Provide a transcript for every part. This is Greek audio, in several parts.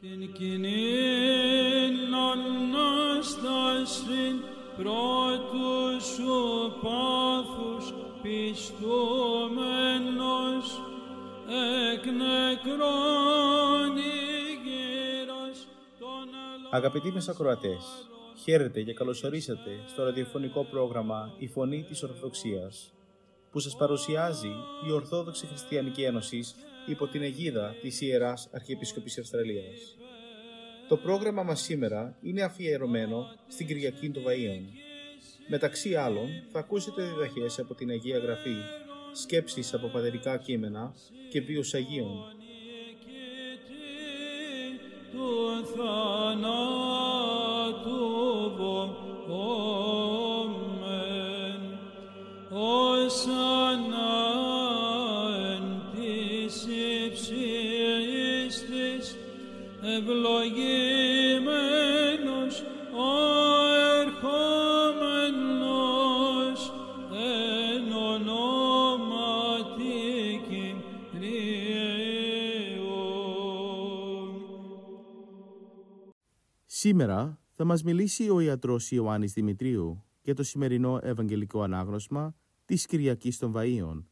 Την κοινή Ανάσταση πρώτους σου πάθους πιστούμενος. Εκ νεκρών ηγύρας των Αγαπητοί μεσακροατές, χαίρετε και καλωσορίσατε στο ραδιοφωνικό πρόγραμμα «Η Φωνή της Ορθοδοξίας» που σας παρουσιάζει η Ορθόδοξη Χριστιανική Ένωσης υπό την αιγίδα της Ιεράς Αρχιεπισκοπής Αυστραλίας. Το πρόγραμμα μας σήμερα είναι αφιερωμένο στην Κυριακή των Βαΐων. Μεταξύ άλλων θα ακούσετε διδαχές από την Αγία Γραφή, σκέψεις από πατερικά κείμενα και βίους Αγίων. του Σήμερα θα μας μιλήσει ο ιατρός Ιωάννης Δημητρίου για το σημερινό Ευαγγελικό Ανάγνωσμα της Κυριακής των Βαΐων,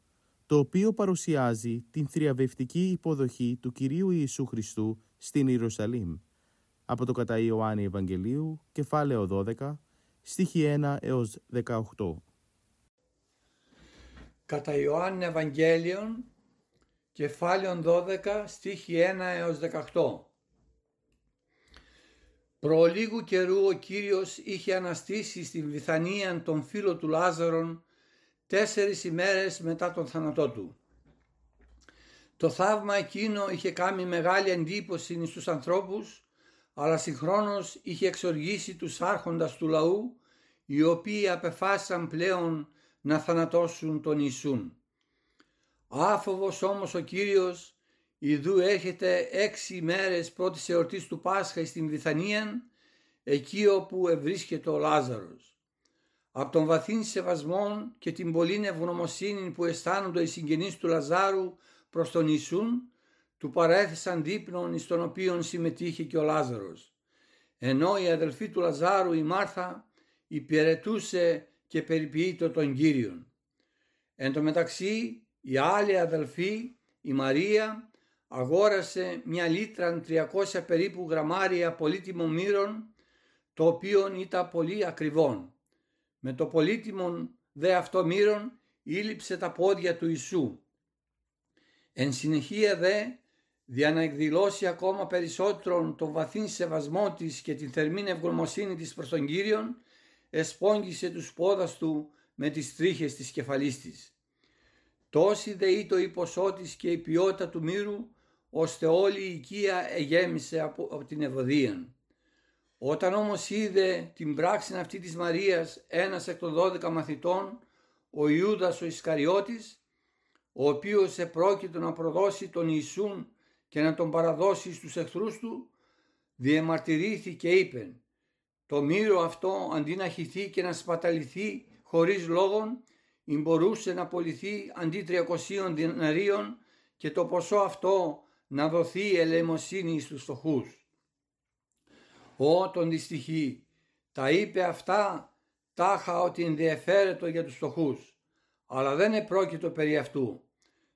το οποίο παρουσιάζει την θριαβευτική υποδοχή του Κυρίου Ιησού Χριστού στην Ιερουσαλήμ, από το κατά Ιωάννη Ευαγγελίου, κεφάλαιο 12, στίχη 1 έως 18. Κατά Ιωάννη Ευαγγέλιον, κεφάλαιον 12, στίχη 1 έως 18. Προ λίγου καιρού ο Κύριος είχε αναστήσει στην Βιθανία τον φίλο του Λάζαρον τέσσερις ημέρες μετά τον θάνατό του. Το θαύμα εκείνο είχε κάνει μεγάλη εντύπωση στους ανθρώπους, αλλά συγχρόνως είχε εξοργήσει τους άρχοντας του λαού, οι οποίοι απεφάσισαν πλέον να θανατώσουν τον Ιησούν. Άφοβος όμως ο Κύριος, ιδού έρχεται έξι μέρες πρώτης εορτής του Πάσχα στην Βιθανία, εκεί όπου ευρίσκεται ο Λάζαρος. Από τον βαθύν σεβασμόν και την πολλήν ευγνωμοσύνη που αισθάνονται οι συγγενείς του Λαζάρου προς τον Ιησούν, του παρέθεσαν δείπνον εις τον οποίον συμμετείχε και ο Λάζαρος. Ενώ η αδελφή του Λαζάρου η Μάρθα υπηρετούσε και περιποιείτο τον Κύριον. Εν τω μεταξύ η άλλη αδελφή, η Μαρία, αγόρασε μια λίτρα 300 περίπου γραμμάρια πολύτιμων μύρων, το οποίο ήταν πολύ ακριβόν. Με το πολύτιμον δε αυτό μύρον ήλυψε τα πόδια του Ιησού. Εν συνεχεία δε, για να εκδηλώσει ακόμα περισσότερον τον βαθύν σεβασμό της και την θερμήν ευγνωμοσύνη της προς τον Κύριον, εσπόγγισε τους πόδας του με τις τρίχες της κεφαλής της. Τόση δε ήτο η ποσότης και η ποιότητα του μύρου, ώστε όλη η οικία εγέμισε από, από την ευωδία. Όταν όμως είδε την πράξη αυτή της Μαρίας ένας εκ των δώδεκα μαθητών, ο Ιούδας ο Ισκαριώτης, ο οποίος επρόκειτο να προδώσει τον Ιησούν και να τον παραδώσει στους εχθρούς του, διεμαρτυρήθη και είπε «Το μύρο αυτό αντί να χυθεί και να σπαταληθεί χωρίς λόγον, ή μπορούσε να πωληθεί αντί 300 διναρίων και το ποσό αυτό να δοθεί ελεημοσύνη στους φτωχούς. Ω τον δυστυχή, τα είπε αυτά τάχα ότι ενδιαφέρετο για τους φτωχούς, αλλά δεν επρόκειτο περί αυτού.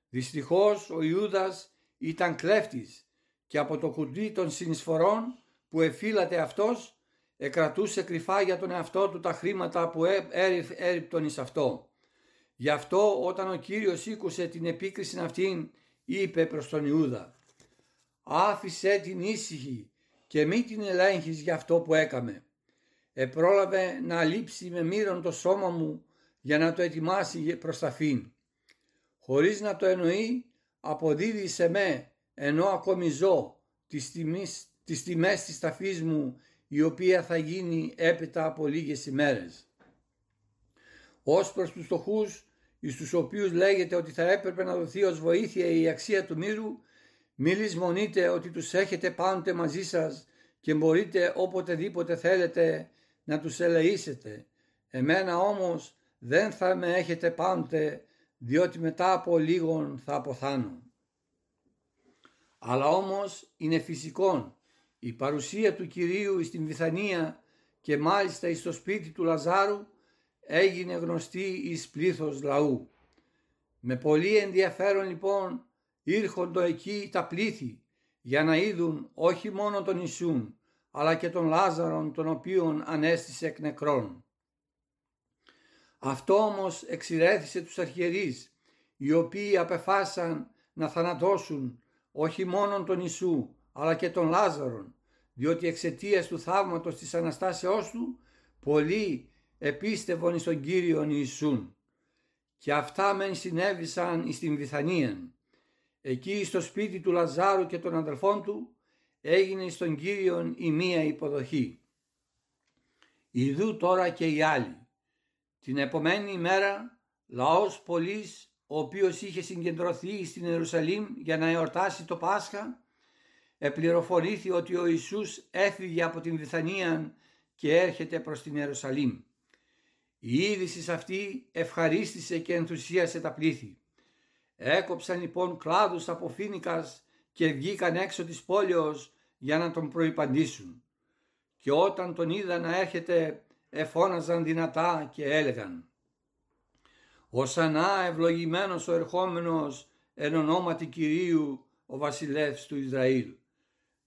Δυστυχώς ο Ιούδας ήταν κλέφτης και από το κουτί των συνεισφορών που εφήλατε αυτός εκρατούσε κρυφά για τον εαυτό του τα χρήματα που έριπτον εις αυτό. Γι' αυτό όταν ο Κύριος ήκουσε την επίκριση αυτήν είπε προς τον Ιούδα «Άφησέ την ήσυχη και μη την ελέγχεις για αυτό που έκαμε. Επρόλαβε να λείψει με μύρον το σώμα μου για να το ετοιμάσει προς τα φύν. Χωρίς να το εννοεί αποδίδει σε με ενώ ακόμη ζω τις, τιμές, τις τιμές της ταφής μου η οποία θα γίνει έπειτα από λίγες ημέρες. Ως προς τους φτωχούς εις τους οποίους λέγεται ότι θα έπρεπε να δοθεί ως βοήθεια η αξία του μύρου, μη λησμονείτε ότι τους έχετε πάντοτε μαζί σας και μπορείτε οποτεδήποτε θέλετε να τους ελεήσετε. Εμένα όμως δεν θα με έχετε πάντοτε διότι μετά από λίγον θα αποθάνω. Αλλά όμως είναι φυσικόν Η παρουσία του Κυρίου στην Βιθανία και μάλιστα στο σπίτι του Λαζάρου έγινε γνωστή εις πλήθος λαού. Με πολύ ενδιαφέρον λοιπόν ήρχοντο εκεί τα πλήθη για να είδουν όχι μόνο τον Ιησούν αλλά και τον Λάζαρον τον οποίον ανέστησε εκ νεκρών. Αυτό όμως εξηρέθησε τους αρχιερείς οι οποίοι απεφάσισαν να θανατώσουν όχι μόνο τον Ιησού αλλά και τον Λάζαρον διότι εξαιτίας του θαύματος της Αναστάσεώς του πολλοί επίστευον εις τον Κύριον Ιησούν και αυτά μεν συνέβησαν στην Βιθανία. Εκεί στο σπίτι του Λαζάρου και των αδελφών του έγινε στον Κύριον η μία υποδοχή. Ιδού τώρα και οι άλλοι. Την επομένη ημέρα λαός πολλής ο οποίος είχε συγκεντρωθεί στην Ιερουσαλήμ για να εορτάσει το Πάσχα επληροφορήθη ότι ο Ιησούς έφυγε από την Βιθανία και έρχεται προς την Ιερουσαλήμ. Η είδηση αυτή ευχαρίστησε και ενθουσίασε τα πλήθη. Έκοψαν λοιπόν κλάδους από φίνικας και βγήκαν έξω της πόλεως για να τον προϋπαντήσουν. Και όταν τον είδαν να έρχεται εφώναζαν δυνατά και έλεγαν «Ωσανά ευλογημένος ο ερχόμενος εν ονόματι Κυρίου ο βασιλεύς του Ισραήλ.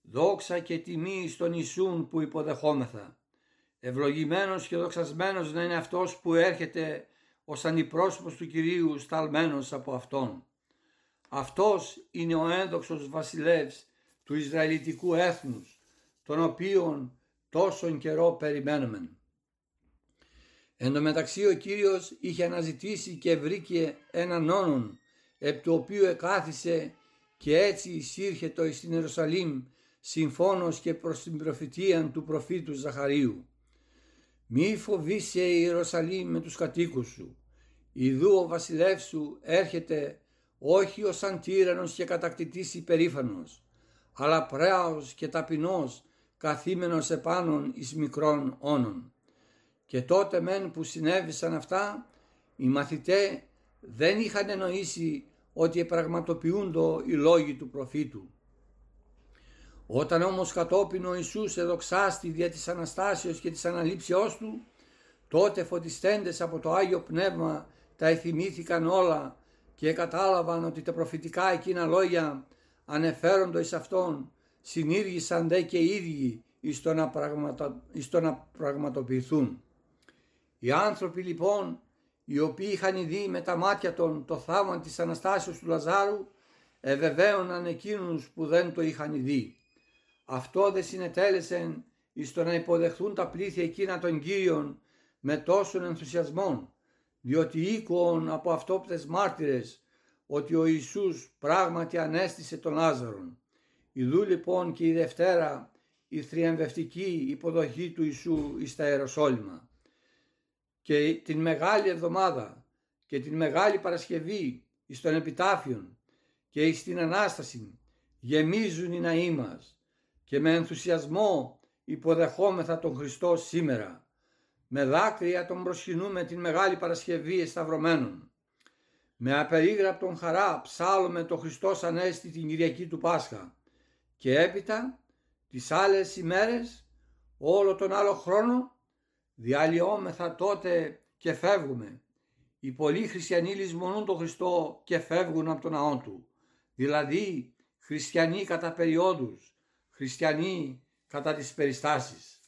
Δόξα και τιμή στον Ιησούν που υποδεχόμεθα. Ευλογημένος και δοξασμένος να είναι αυτός που έρχεται ως αντιπρόσωπος του Κυρίου σταλμένος από Αυτόν. Αυτός είναι ο ένδοξος βασιλεύς του Ισραηλιτικού έθνους, τον οποίον τόσον καιρό περιμένουμε. Εν τω μεταξύ ο Κύριος είχε αναζητήσει και βρήκε έναν όνον, επ' του οποίου εκάθισε και έτσι εισήρχετο στην Ιερουσαλήμ συμφώνος και προς την προφητεία του προφήτου Ζαχαρίου. Μη φοβήσει η Ιερουσαλήμ με τους κατοίκους σου. Ιδού ο βασιλεύς σου έρχεται όχι ως σαν τύρανος και κατακτητής υπερήφανος, αλλά πρέαος και ταπεινός καθήμενος επάνων εις μικρών όνων. Και τότε μεν που συνέβησαν αυτά, οι μαθητέ δεν είχαν εννοήσει ότι επραγματοποιούντο οι λόγοι του προφήτου. Όταν όμως κατόπιν ο Ιησούς εδοξάστη δια της Αναστάσεως και της αναλήψεώς του, τότε φωτιστέντες από το Άγιο Πνεύμα τα εθιμήθηκαν όλα και κατάλαβαν ότι τα προφητικά εκείνα λόγια ανεφέροντο εις αυτόν συνήργησαν δε και οι ίδιοι εις το να, πραγματο, εις το να πραγματοποιηθούν. Οι άνθρωποι λοιπόν οι οποίοι είχαν δει με τα μάτια των το θαύμα της Αναστάσεως του Λαζάρου ευεβαίωναν εκείνους που δεν το είχαν δει. Αυτό δεν συνετέλεσε εις το να υποδεχθούν τα πλήθη εκείνα των Κύριων με τόσον ενθουσιασμόν, διότι οίκουον από αυτόπτες μάρτυρες ότι ο Ιησούς πράγματι ανέστησε τον Λάζαρον. Ιδού λοιπόν και η Δευτέρα η θριαμβευτική υποδοχή του Ιησού εις τα Ιεροσόλυμα. Και την Μεγάλη Εβδομάδα και την Μεγάλη Παρασκευή εις των Επιτάφιων και εις την Ανάσταση γεμίζουν οι ναοί μας και με ενθουσιασμό υποδεχόμεθα τον Χριστό σήμερα. Με δάκρυα τον προσκυνούμε την Μεγάλη Παρασκευή εσταυρωμένων. Με απερίγραπτον χαρά ψάλλουμε το Χριστός Ανέστη την Κυριακή του Πάσχα και έπειτα τις άλλες ημέρες όλο τον άλλο χρόνο διαλυόμεθα τότε και φεύγουμε. Οι πολλοί χριστιανοί λησμονούν τον Χριστό και φεύγουν από τον ναό του. Δηλαδή χριστιανοί κατά περιόδους, χριστιανοί κατά τις περιστάσεις.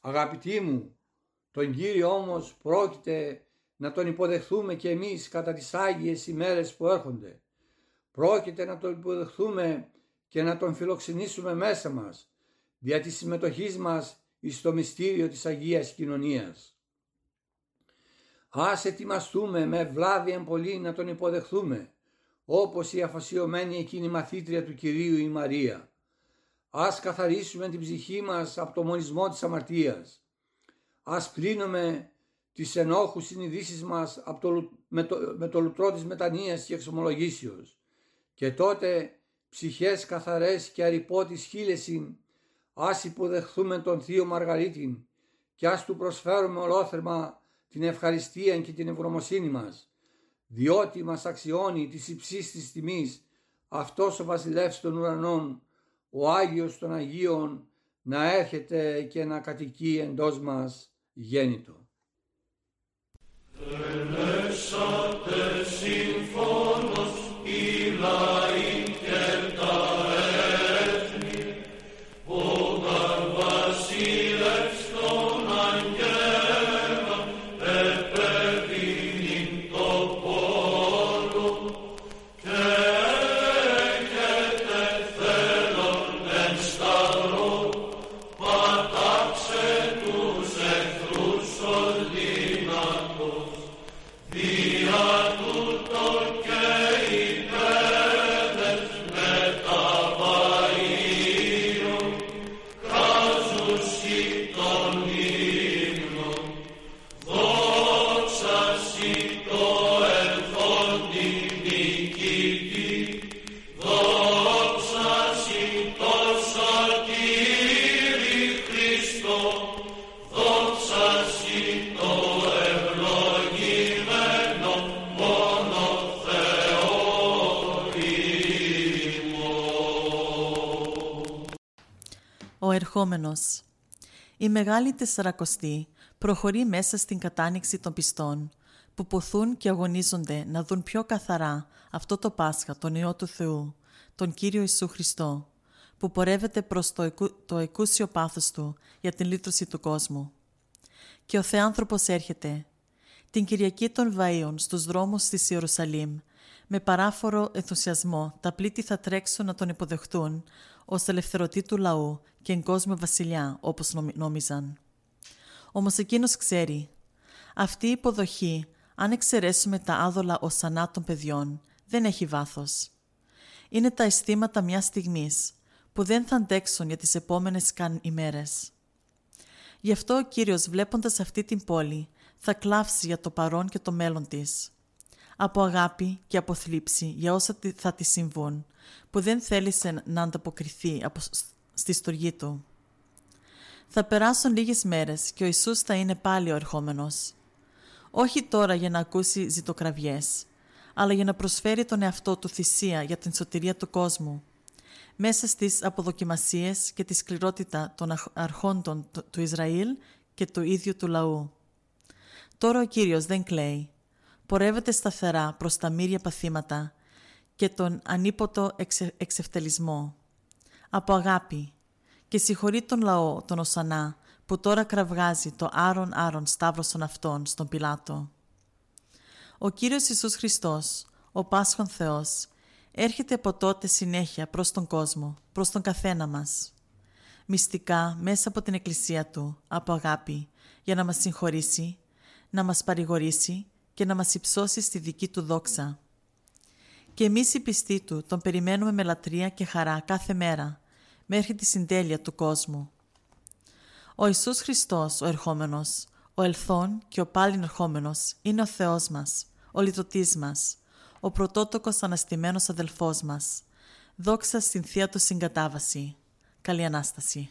Αγαπητοί μου, τον Κύριο όμως πρόκειται να τον υποδεχθούμε και εμείς κατά τις Άγιες ημέρες που έρχονται. Πρόκειται να τον υποδεχθούμε και να τον φιλοξενήσουμε μέσα μας, δια της συμμετοχής μας εις το μυστήριο της Αγίας Κοινωνίας. Ας ετοιμαστούμε με βλάβη πολύ να τον υποδεχθούμε, όπως η αφασιωμένη εκείνη μαθήτρια του Κυρίου η Μαρία. Ας καθαρίσουμε την ψυχή μας από το μονισμό της αμαρτίας. Ας πλύνουμε τις ενόχους συνειδήσεις μας από το, με, το, με το λουτρό της μετανοίας και εξομολογήσεως. Και τότε ψυχές καθαρές και αρυπότης χίλεσιν, ας υποδεχθούμε τον Θείο Μαργαρίτην και ας του προσφέρουμε ολόθερμα την ευχαριστία και την ευγνωμοσύνη μας, διότι μας αξιώνει της υψής της τιμής αυτός ο βασιλεύς των ουρανών, ο Άγιος των Αγίων να έρχεται και να κατοικεί εντός μας γέννητο. Ερχόμενος. Η Μεγάλη Τεσσαρακοστή προχωρεί μέσα στην κατάνοιξη των πιστών, που ποθούν και αγωνίζονται να δουν πιο καθαρά αυτό το Πάσχα, τον Υιό του Θεού, τον Κύριο Ιησού Χριστό, που πορεύεται προς το, εκού, το εκούσιο πάθος Του για την λύτρωση του κόσμου. Και ο Θεάνθρωπος έρχεται, την Κυριακή των Βαΐων στους δρόμους της Ιερουσαλήμ, με παράφορο ενθουσιασμό τα πλήτη θα τρέξουν να τον υποδεχτούν ως ελευθερωτή του λαού και εγκόσμιο βασιλιά, όπως νόμιζαν. Όμως εκείνος ξέρει, αυτή η υποδοχή, αν εξαιρέσουμε τα άδολα οσανά των παιδιών, δεν έχει βάθος. Είναι τα αισθήματα μιας στιγμής, που δεν θα αντέξουν για τις επόμενες καν ημέρες. Γι' αυτό ο Κύριος βλέποντας αυτή την πόλη θα κλάψει για το παρόν και το μέλλον της. Από αγάπη και από θλίψη για όσα θα τη συμβούν, που δεν θέλησε να ανταποκριθεί στη στοργή του. Θα περάσουν λίγες μέρες και ο Ιησούς θα είναι πάλι ο ερχόμενος. Όχι τώρα για να ακούσει ζητοκραυγές, αλλά για να προσφέρει τον εαυτό του θυσία για την σωτηρία του κόσμου. Μέσα στις αποδοκιμασίες και τη σκληρότητα των αρχόντων του Ισραήλ και του ίδιου του λαού. Τώρα ο Κύριος δεν κλαίει. Πορεύεται σταθερά προς τα μύρια παθήματα και τον ανίποτο εξε, εξευτελισμό. Από αγάπη και συγχωρεί τον λαό, τον Οσανά, που τώρα κραυγάζει το άρον άρον σταύρος των αυτών στον Πιλάτο. Ο Κύριος Ιησούς Χριστός, ο Πάσχον Θεός, έρχεται από τότε συνέχεια προς τον κόσμο, προς τον καθένα μας. Μυστικά μέσα από την Εκκλησία Του, από αγάπη, για να μας συγχωρήσει, να μας παρηγορήσει και να μας υψώσει στη δική Του δόξα. Και εμείς οι πιστοί Του τον περιμένουμε με λατρεία και χαρά κάθε μέρα, μέχρι τη συντέλεια του κόσμου. Ο Ιησούς Χριστός, ο ερχόμενος, ο ελθόν και ο πάλιν ερχόμενος, είναι ο Θεός μας, ο λυτρωτής μας, ο πρωτότοκος αναστημένος αδελφός μας. Δόξα στην Θεία Του συγκατάβαση. Καλή Ανάσταση.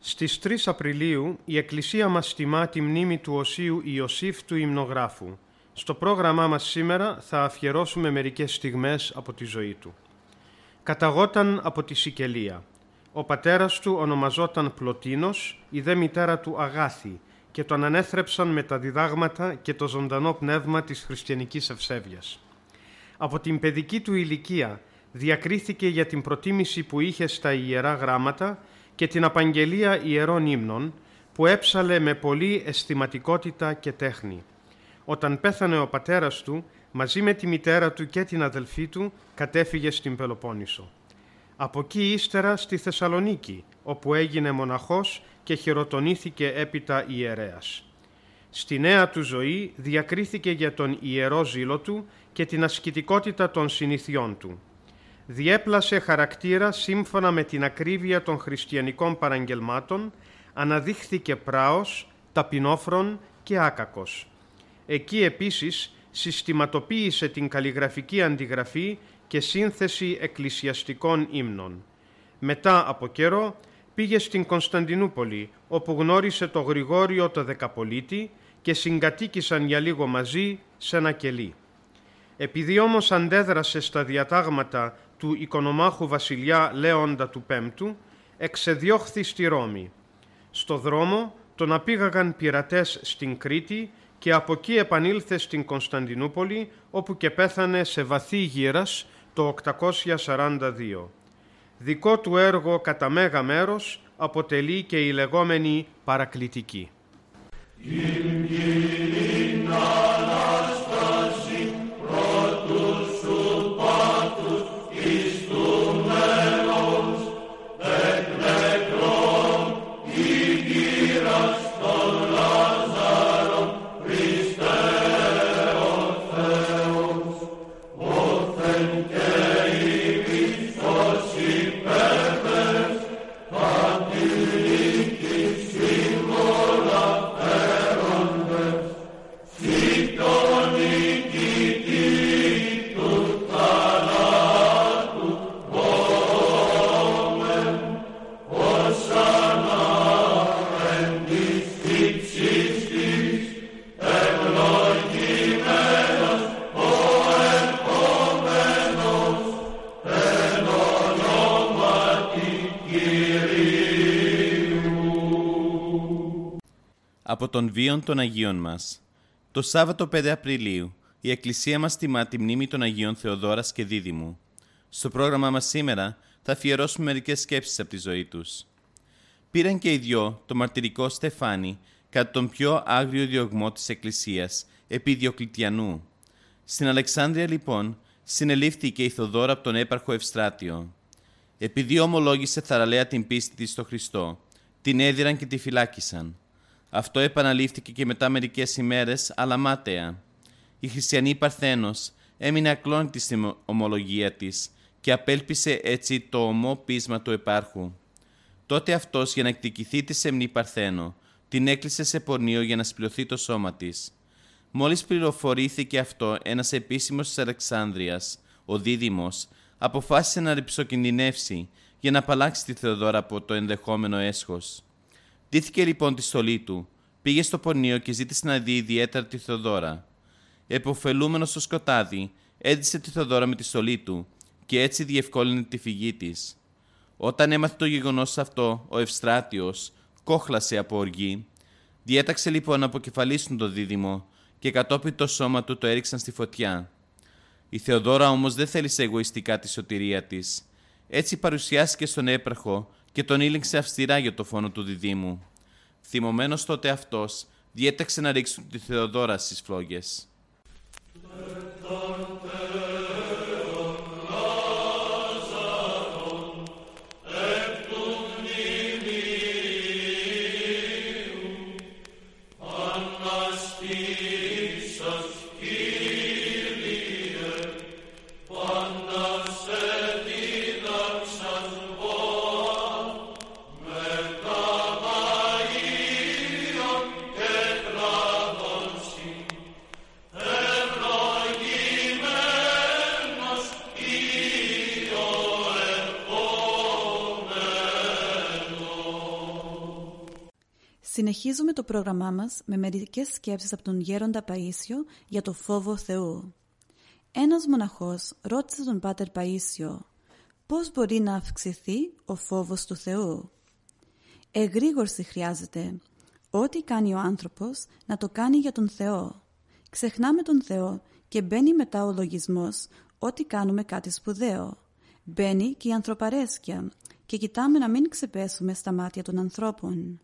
Στις 3 Απριλίου η Εκκλησία μας τιμά τη μνήμη του Οσίου Ιωσήφ του Ιμνογράφου. Στο πρόγραμμά μας σήμερα θα αφιερώσουμε μερικές στιγμές από τη ζωή του. Καταγόταν από τη Σικελία. Ο πατέρας του ονομαζόταν Πλωτίνος, η δε μητέρα του Αγάθη και τον ανέθρεψαν με τα διδάγματα και το ζωντανό πνεύμα της χριστιανικής ευσέβειας. Από την παιδική του ηλικία διακρίθηκε για την προτίμηση που είχε στα Ιερά Γράμματα και την απαγγελία ιερών ύμνων που έψαλε με πολύ αισθηματικότητα και τέχνη. Όταν πέθανε ο πατέρας του, μαζί με τη μητέρα του και την αδελφή του, κατέφυγε στην Πελοπόννησο. Από εκεί ύστερα στη Θεσσαλονίκη, όπου έγινε μοναχός και χειροτονήθηκε έπειτα ιερέας. Στη νέα του ζωή διακρίθηκε για τον ιερό ζήλο του και την ασκητικότητα των συνηθιών του. Διέπλασε χαρακτήρα σύμφωνα με την ακρίβεια των χριστιανικών παραγγελμάτων, αναδείχθηκε πράος, ταπεινόφρον και άκακος. Εκεί επίσης συστηματοποίησε την καλλιγραφική αντιγραφή και σύνθεση εκκλησιαστικών ύμνων. Μετά από καιρό πήγε στην Κωνσταντινούπολη, όπου γνώρισε το Γρηγόριο το Δεκαπολίτη και συγκατοίκησαν για λίγο μαζί σε ένα κελί. Επειδή όμως αντέδρασε στα διατάγματα του οικονομάχου βασιλιά Λέοντα του Πέμπτου, εξεδιώχθη στη Ρώμη. Στο δρόμο τον απήγαγαν πειρατές στην Κρήτη και από εκεί επανήλθε στην Κωνσταντινούπολη, όπου και πέθανε σε βαθύ γύρας το 842. Δικό του έργο κατά μέγα μέρος αποτελεί και η λεγόμενη παρακλητική. Από τον βίον των Αγίων μας. Το Σάββατο 5 Απριλίου η Εκκλησία μας τιμά τη μνήμη των Αγίων Θεοδόρας και Δίδυμου. Στο πρόγραμμά μας σήμερα θα αφιερώσουμε μερικές σκέψεις από τη ζωή τους. Πήραν και οι δυο το μαρτυρικό Στεφάνι κατά τον πιο άγριο διωγμό της Εκκλησίας επί Διοκλητιανού. Στην Αλεξάνδρεια λοιπόν συνελήφθηκε η Θοδόρα από τον έπαρχο Ευστράτιο. Επειδή ομολόγησε θαραλέα την πίστη της στο Χριστό, την έδιραν και τη φυλάκισαν. Αυτό επαναλήφθηκε και μετά μερικές ημέρες, αλλά μάταια. Η χριστιανή Παρθένος έμεινε ακλόνητη στην ομολογία της και απέλπισε έτσι το ομό πείσμα του επάρχου. Τότε αυτός για να εκδικηθεί τη σεμνή Παρθένο, την έκλεισε σε πορνείο για να σπληρωθεί το σώμα της. Μόλις πληροφορήθηκε αυτό, ένας επίσημος της Αλεξάνδρειας, ο Δίδυμος, αποφάσισε να ρηψοκινδυνεύσει για να απαλλάξει τη Θεοδόρα από το ενδεχόμενο έσχος. Δίθηκε λοιπόν τη στολή του, πήγε στο πονείο και ζήτησε να δει ιδιαίτερα τη Θεοδόρα. Εποφελούμενος στο σκοτάδι, έδισε τη Θεοδόρα με τη στολή του και έτσι διευκόλυνε τη φυγή της. Όταν έμαθε το γεγονός αυτό, ο Ευστράτιος κόχλασε από οργή. Διέταξε λοιπόν να αποκεφαλίσουν το δίδυμο και κατόπιν το σώμα του το έριξαν στη φωτιά. Η Θεοδόρα όμως δεν θέλησε εγωιστικά τη σωτηρία της. Έτσι παρουσιάστηκε στον έπαρχο και τον ήλεγξε αυστηρά για το φόνο του διδήμου. Θυμωμένος τότε αυτός, διέταξε να ρίξουν τη Θεοδόρα στις φλόγες. Συνεχίζουμε το πρόγραμμά μας με μερικές σκέψεις από τον Γέροντα Παΐσιο για το φόβο Θεού. Ένας μοναχός ρώτησε τον Πάτερ Παΐσιο πώς μπορεί να αυξηθεί ο φόβος του Θεού; Εγρήγορση χρειάζεται, Ό,τι κάνει ο άνθρωπος να το κάνει για τον Θεό. Ξεχνάμε τον Θεό και μπαίνει μετά ο λογισμός ότι κάνουμε κάτι σπουδαίο. Μπαίνει και η ανθρωπαρέσκεια και κοιτάμε να μην ξεπέσουμε στα μάτια των ανθρώπων.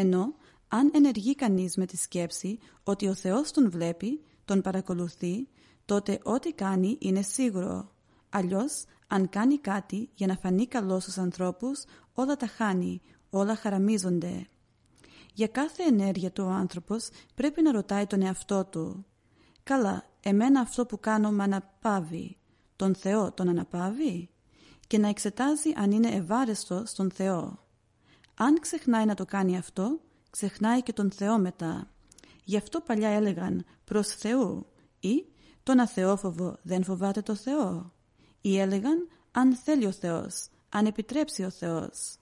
Ενώ αν ενεργεί κανείς με τη σκέψη ότι ο Θεός τον βλέπει, τον παρακολουθεί, τότε ό,τι κάνει είναι σίγουρο. Αλλιώς, αν κάνει κάτι για να φανεί καλός στους ανθρώπους, όλα τα χάνει, όλα χαραμίζονται. Για κάθε ενέργεια του ο άνθρωπος πρέπει να ρωτάει τον εαυτό του. «Καλά, εμένα αυτό που κάνω με αναπάβει. Τον Θεό τον αναπάβει» και να εξετάζει αν είναι ευάρεστο στον Θεό. Αν ξεχνάει να το κάνει αυτό, ξεχνάει και τον Θεό μετά. Γι' αυτό παλιά έλεγαν προς Θεού ή τον αθεόφοβο δεν φοβάται το Θεό. Ή έλεγαν αν θέλει ο Θεός, αν επιτρέψει ο Θεός.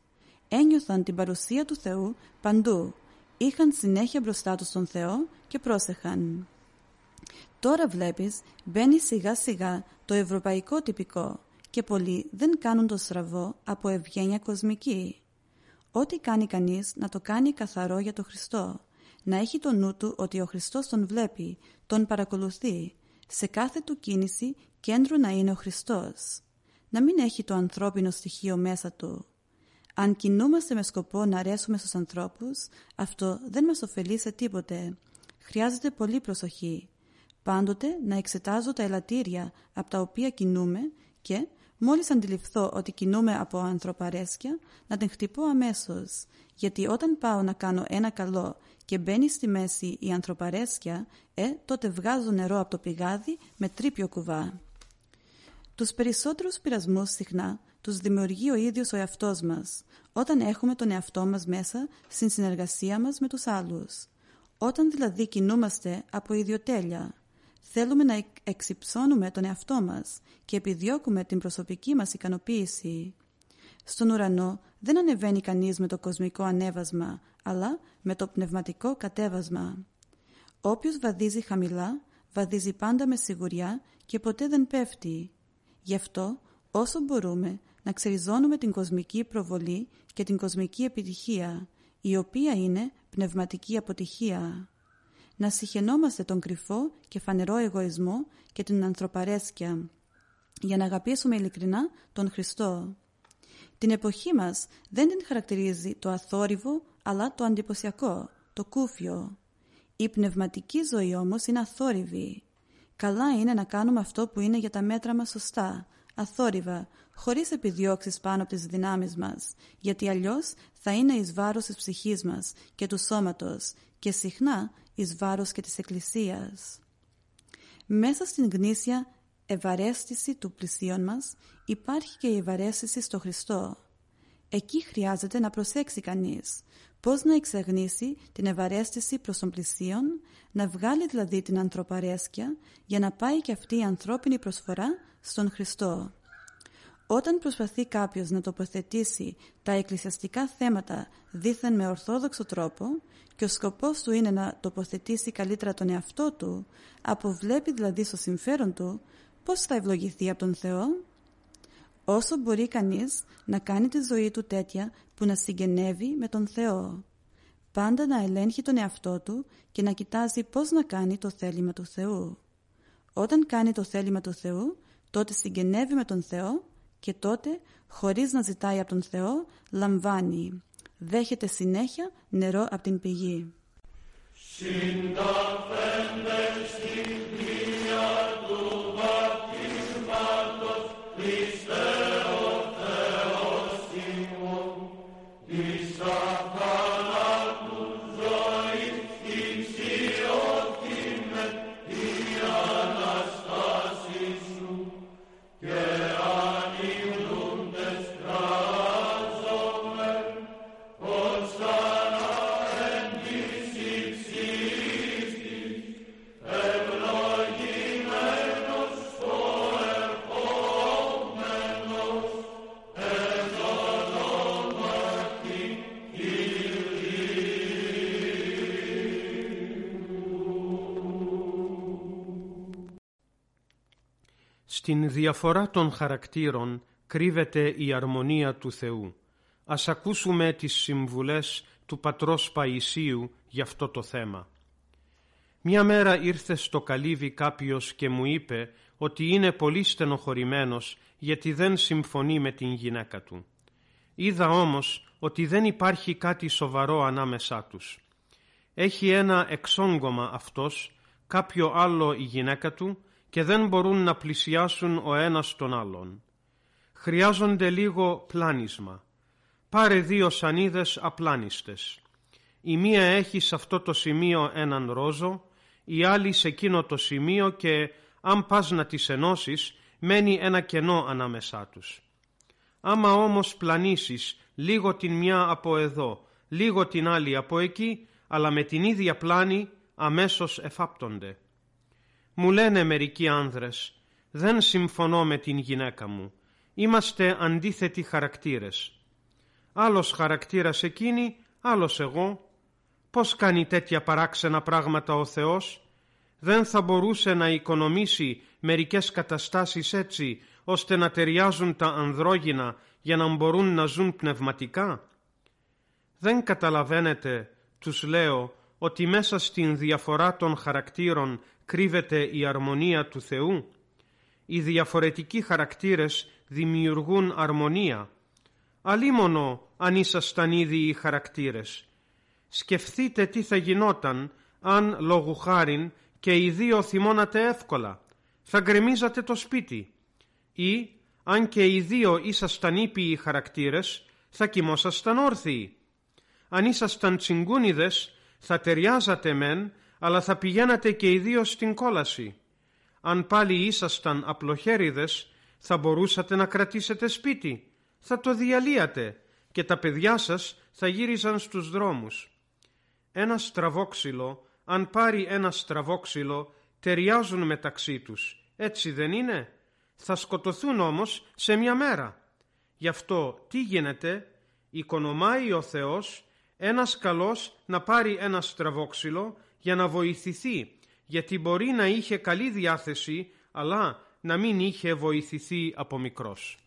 Ένιωθαν την παρουσία του Θεού παντού. Είχαν συνέχεια μπροστά τους τον Θεό και πρόσεχαν. Τώρα βλέπεις μπαίνει σιγά σιγά το ευρωπαϊκό τυπικό και πολλοί δεν κάνουν το στραβό από ευγένεια κοσμική. Ό,τι κάνει κανείς να το κάνει καθαρό για το Χριστό. Να έχει το νου του ότι ο Χριστός τον βλέπει, τον παρακολουθεί. Σε κάθε του κίνηση κέντρο να είναι ο Χριστός. Να μην έχει το ανθρώπινο στοιχείο μέσα του. Αν κινούμαστε με σκοπό να αρέσουμε στους ανθρώπους, αυτό δεν μας ωφελεί σε τίποτε. Χρειάζεται πολύ προσοχή. Πάντοτε να εξετάζω τα ελαττήρια από τα οποία κινούμε και Μόλις αντιληφθώ ότι κινούμε από ανθρωπαρέσκεια, να την χτυπώ αμέσως, γιατί όταν πάω να κάνω ένα καλό και μπαίνει στη μέση η ανθρωπαρέσκεια, ε, τότε βγάζω νερό από το πηγάδι με τρίπιο κουβά. Τους περισσότερους πειρασμούς συχνά τους δημιουργεί ο ίδιος ο εαυτός μας, όταν έχουμε τον εαυτό μας μέσα στην συνεργασία μας με τους άλλους. Όταν δηλαδή κινούμαστε από ιδιοτέλεια, Θέλουμε να εξυψώνουμε τον εαυτό μας και επιδιώκουμε την προσωπική μας ικανοποίηση. Στον ουρανό δεν ανεβαίνει κανείς με το κοσμικό ανέβασμα, αλλά με το πνευματικό κατέβασμα. Όποιος βαδίζει χαμηλά, βαδίζει πάντα με σιγουριά και ποτέ δεν πέφτει. Γι' αυτό, όσο μπορούμε, να ξεριζώνουμε την κοσμική προβολή και την κοσμική επιτυχία, η οποία είναι πνευματική αποτυχία να συχαινόμαστε τον κρυφό και φανερό εγωισμό και την ανθρωπαρέσκεια για να αγαπήσουμε ειλικρινά τον Χριστό. Την εποχή μας δεν την χαρακτηρίζει το αθόρυβο αλλά το αντιποσιακό, το κούφιο. Η πνευματική ζωή όμως είναι αθόρυβη. Καλά είναι να κάνουμε αυτό που είναι για τα μέτρα μας σωστά, αθόρυβα, χωρίς επιδιώξεις πάνω από τις δυνάμεις μας, γιατί αλλιώς θα είναι εις βάρος της ψυχής μας και του σώματος και συχνά εις βάρος και της Εκκλησίας. Μέσα στην γνήσια ευαρέστηση του πλησίον μας υπάρχει και η ευαρέστηση στο Χριστό. Εκεί χρειάζεται να προσέξει κανείς πώς να εξαγνίσει την ευαρέστηση προς τον πλησίον, να βγάλει δηλαδή την ανθρωπαρέσκεια για να πάει και αυτή η ανθρώπινη προσφορά στον Χριστό. Όταν προσπαθεί κάποιος να τοποθετήσει τα εκκλησιαστικά θέματα δήθεν με ορθόδοξο τρόπο και ο σκοπός του είναι να τοποθετήσει καλύτερα τον εαυτό του, αποβλέπει δηλαδή στο συμφέρον του, πώς θα ευλογηθεί από τον Θεό; Όσο μπορεί κανείς να κάνει τη ζωή του τέτοια που να συγγενεύει με τον Θεό. Πάντα να ελέγχει τον εαυτό του και να κοιτάζει πώς να κάνει το θέλημα του Θεού. Όταν κάνει το θέλημα του Θεού, τότε συγγενεύει με τον Θεό και τότε, χωρίς να ζητάει από τον Θεό, λαμβάνει. Δέχεται συνέχεια νερό από την πηγή. Στην διαφορά των χαρακτήρων κρύβεται η αρμονία του Θεού. Ας ακούσουμε τις συμβουλές του πατρός Παϊσίου για αυτό το θέμα. Μια μέρα ήρθε στο καλύβι κάποιος και μου είπε ότι είναι πολύ στενοχωρημένος γιατί δεν συμφωνεί με την γυναίκα του. Είδα όμως ότι δεν υπάρχει κάτι σοβαρό ανάμεσά τους. Έχει ένα εξόγκωμα αυτός, κάποιο άλλο η γυναίκα του και δεν μπορούν να πλησιάσουν ο ένας τον άλλον. Χρειάζονται λίγο πλάνισμα. Πάρε δύο σανίδες απλάνιστες. Η μία έχει σε αυτό το σημείο έναν ρόζο, η άλλη σε εκείνο το σημείο και αν πας να τις ενώσεις μένει ένα κενό ανάμεσά τους. Άμα όμως πλανήσεις λίγο την μια από εδώ, λίγο την άλλη από εκεί, αλλά με την ίδια πλάνη αμέσως εφάπτονται. Μου λένε μερικοί άνδρες, δεν συμφωνώ με την γυναίκα μου, είμαστε αντίθετοι χαρακτήρες. Άλλος χαρακτήρας εκείνη, άλλος εγώ. Πώς κάνει τέτοια παράξενα πράγματα ο Θεός, δεν θα μπορούσε να οικονομήσει μερικές καταστάσεις έτσι, ώστε να ταιριάζουν τα ανδρόγυνα για να μπορούν να ζουν πνευματικά; Δεν καταλαβαίνετε, τους λέω, ότι μέσα στην διαφορά των χαρακτήρων κρύβεται η αρμονία του Θεού. Οι διαφορετικοί χαρακτήρες δημιουργούν αρμονία. Αλίμονο αν ήσασταν ήδη οι χαρακτήρες. Σκεφτείτε τι θα γινόταν αν λόγου χάριν και οι δύο θυμώνατε εύκολα. Θα γκρεμίζατε το σπίτι. Ή αν και οι δύο ήσασταν ήπιοι χαρακτήρες θα κοιμόσασταν όρθιοι. Αν ήσασταν τσιγκούνιδες θα ταιριάζατε μεν αλλά θα πηγαίνατε και οι δύο στην κόλαση. Αν πάλι ήσασταν απλοχέριδες, θα μπορούσατε να κρατήσετε σπίτι. Θα το διαλύατε και τα παιδιά σας θα γύριζαν στους δρόμους. Ένα στραβόξυλο, αν πάρει ένα στραβόξυλο, ταιριάζουν μεταξύ τους. Έτσι δεν είναι; Θα σκοτωθούν όμως σε μια μέρα. Γι' αυτό τι γίνεται, οικονομάει ο Θεός ένας καλός να πάρει ένα στραβόξυλο για να βοηθηθεί, γιατί μπορεί να είχε καλή διάθεση, αλλά να μην είχε βοηθηθεί από μικρός.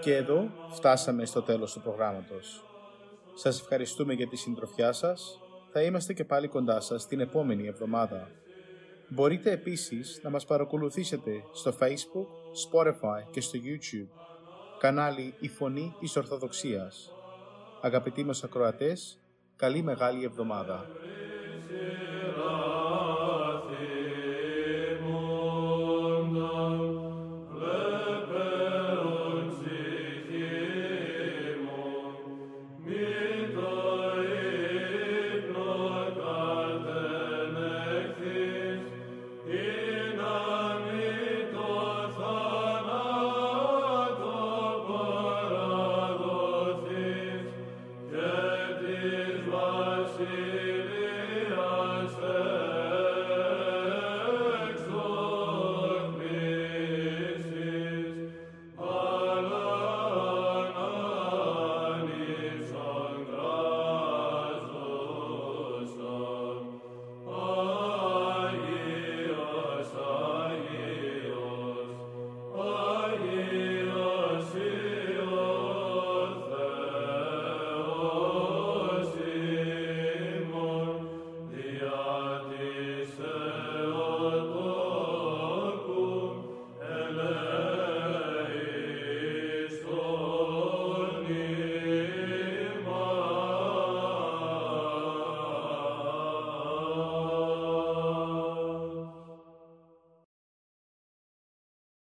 Και εδώ φτάσαμε στο τέλος του προγράμματος. Σας ευχαριστούμε για τη συντροφιά σας θα είμαστε και πάλι κοντά σας την επόμενη εβδομάδα. Μπορείτε επίσης να μας παρακολουθήσετε στο Facebook, Spotify και στο YouTube, κανάλι «Η Φωνή της Ορθοδοξίας». Αγαπητοί μας ακροατές, καλή μεγάλη εβδομάδα.